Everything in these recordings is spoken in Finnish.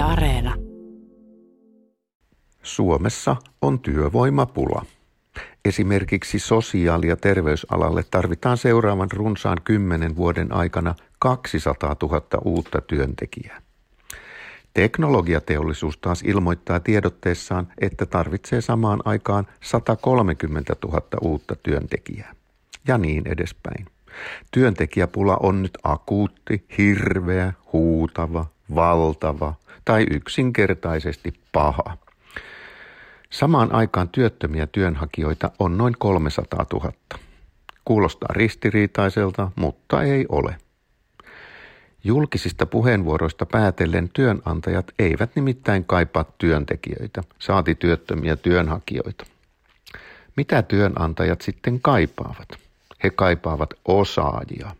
Areena. Suomessa on työvoimapula. Esimerkiksi sosiaali- ja terveysalalle tarvitaan seuraavan runsaan kymmenen vuoden aikana 200 000 uutta työntekijää. Teknologiateollisuus taas ilmoittaa tiedotteessaan, että tarvitsee samaan aikaan 130 000 uutta työntekijää. Ja niin edespäin. Työntekijäpula on nyt akuutti, hirveä, huutava, valtava tai yksinkertaisesti paha. Samaan aikaan työttömiä työnhakijoita on noin 300 000. Kuulostaa ristiriitaiselta, mutta ei ole. Julkisista puheenvuoroista päätellen työnantajat eivät nimittäin kaipaa työntekijöitä, saati työttömiä työnhakijoita. Mitä työnantajat sitten kaipaavat? He kaipaavat osaajia.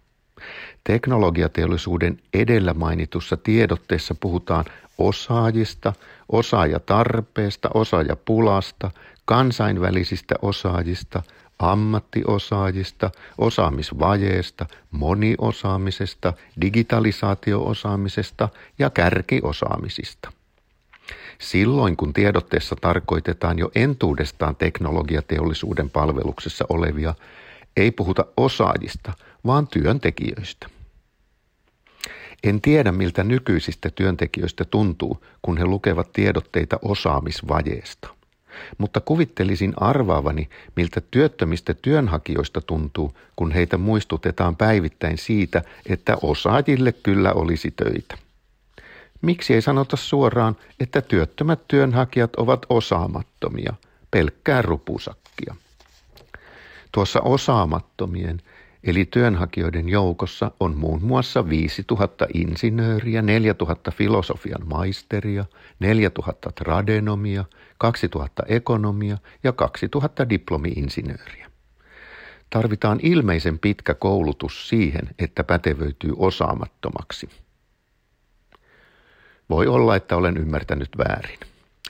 Teknologiateollisuuden edellä mainitussa tiedotteessa puhutaan osaajista, osaajatarpeesta, osaajapulasta, kansainvälisistä osaajista, ammattiosaajista, osaamisvajeesta, moniosaamisesta, digitalisaatioosaamisesta ja kärkiosaamisista. Silloin kun tiedotteessa tarkoitetaan jo entuudestaan teknologiateollisuuden palveluksessa olevia, ei puhuta osaajista, vaan työntekijöistä. En tiedä, miltä nykyisistä työntekijöistä tuntuu, kun he lukevat tiedotteita osaamisvajeesta. Mutta kuvittelisin arvaavani, miltä työttömistä työnhakijoista tuntuu, kun heitä muistutetaan päivittäin siitä, että osaajille kyllä olisi töitä. Miksi ei sanota suoraan, että työttömät työnhakijat ovat osaamattomia, pelkkää rupusakkia? Tuossa osaamattomien eli työnhakijoiden joukossa on muun muassa 5000 insinööriä, 4000 filosofian maisteria, 4000 tradenomia, 2000 ekonomia ja 2000 diplomi-insinööriä. Tarvitaan ilmeisen pitkä koulutus siihen, että pätevöityy osaamattomaksi. Voi olla, että olen ymmärtänyt väärin.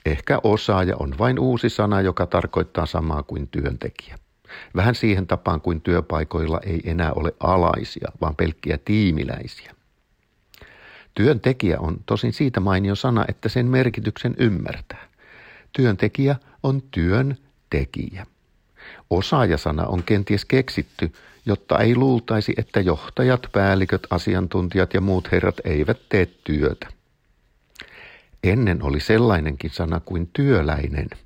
Ehkä osaaja on vain uusi sana, joka tarkoittaa samaa kuin työntekijä. Vähän siihen tapaan kuin työpaikoilla ei enää ole alaisia, vaan pelkkiä tiimiläisiä. Työntekijä on tosin siitä mainio sana, että sen merkityksen ymmärtää. Työntekijä on työn tekijä. Osaajasana on kenties keksitty, jotta ei luultaisi, että johtajat, päälliköt, asiantuntijat ja muut herrat eivät tee työtä. Ennen oli sellainenkin sana kuin työläinen –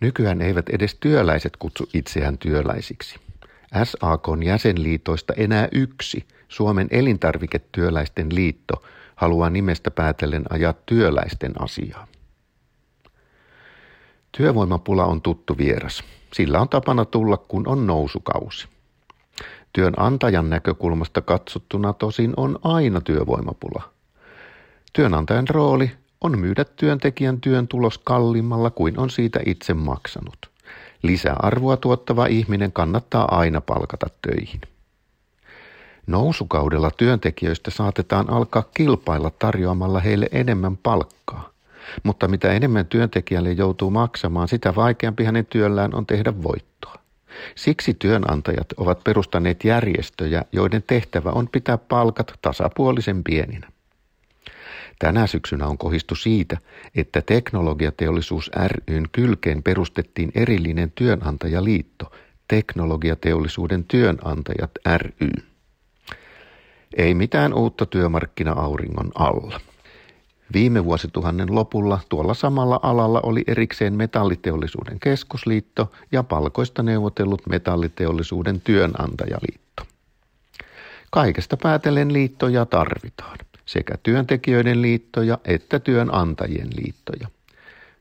Nykyään eivät edes työläiset kutsu itseään työläisiksi. SAKn jäsenliitoista enää yksi, Suomen elintarviketyöläisten liitto, haluaa nimestä päätellen ajaa työläisten asiaa. Työvoimapula on tuttu vieras. Sillä on tapana tulla, kun on nousukausi. Työnantajan näkökulmasta katsottuna tosin on aina työvoimapula. Työnantajan rooli on myydä työntekijän työn tulos kalliimmalla kuin on siitä itse maksanut. Lisäarvoa tuottava ihminen kannattaa aina palkata töihin. Nousukaudella työntekijöistä saatetaan alkaa kilpailla tarjoamalla heille enemmän palkkaa. Mutta mitä enemmän työntekijälle joutuu maksamaan, sitä vaikeampi hänen työllään on tehdä voittoa. Siksi työnantajat ovat perustaneet järjestöjä, joiden tehtävä on pitää palkat tasapuolisen pieninä. Tänä syksynä on kohistu siitä, että teknologiateollisuus ryn kylkeen perustettiin erillinen työnantajaliitto, Teknologiateollisuuden työnantajat ry. Ei mitään uutta työmarkkina-auringon alla. Viime vuosituhannen lopulla tuolla samalla alalla oli erikseen metalliteollisuuden keskusliitto ja palkoista neuvotellut metalliteollisuuden työnantajaliitto. Kaikesta päätellen liittoja tarvitaan sekä työntekijöiden liittoja että työnantajien liittoja.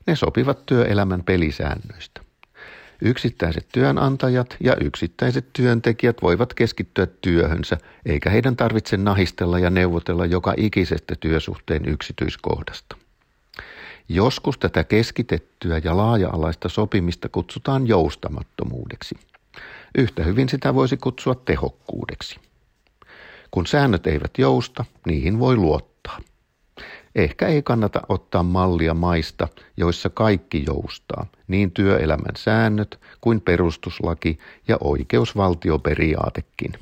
Ne sopivat työelämän pelisäännöistä. Yksittäiset työnantajat ja yksittäiset työntekijät voivat keskittyä työhönsä, eikä heidän tarvitse nahistella ja neuvotella joka ikisestä työsuhteen yksityiskohdasta. Joskus tätä keskitettyä ja laaja-alaista sopimista kutsutaan joustamattomuudeksi. Yhtä hyvin sitä voisi kutsua tehokkuudeksi. Kun säännöt eivät jousta, niihin voi luottaa. Ehkä ei kannata ottaa mallia maista, joissa kaikki joustaa, niin työelämän säännöt kuin perustuslaki ja oikeusvaltioperiaatekin.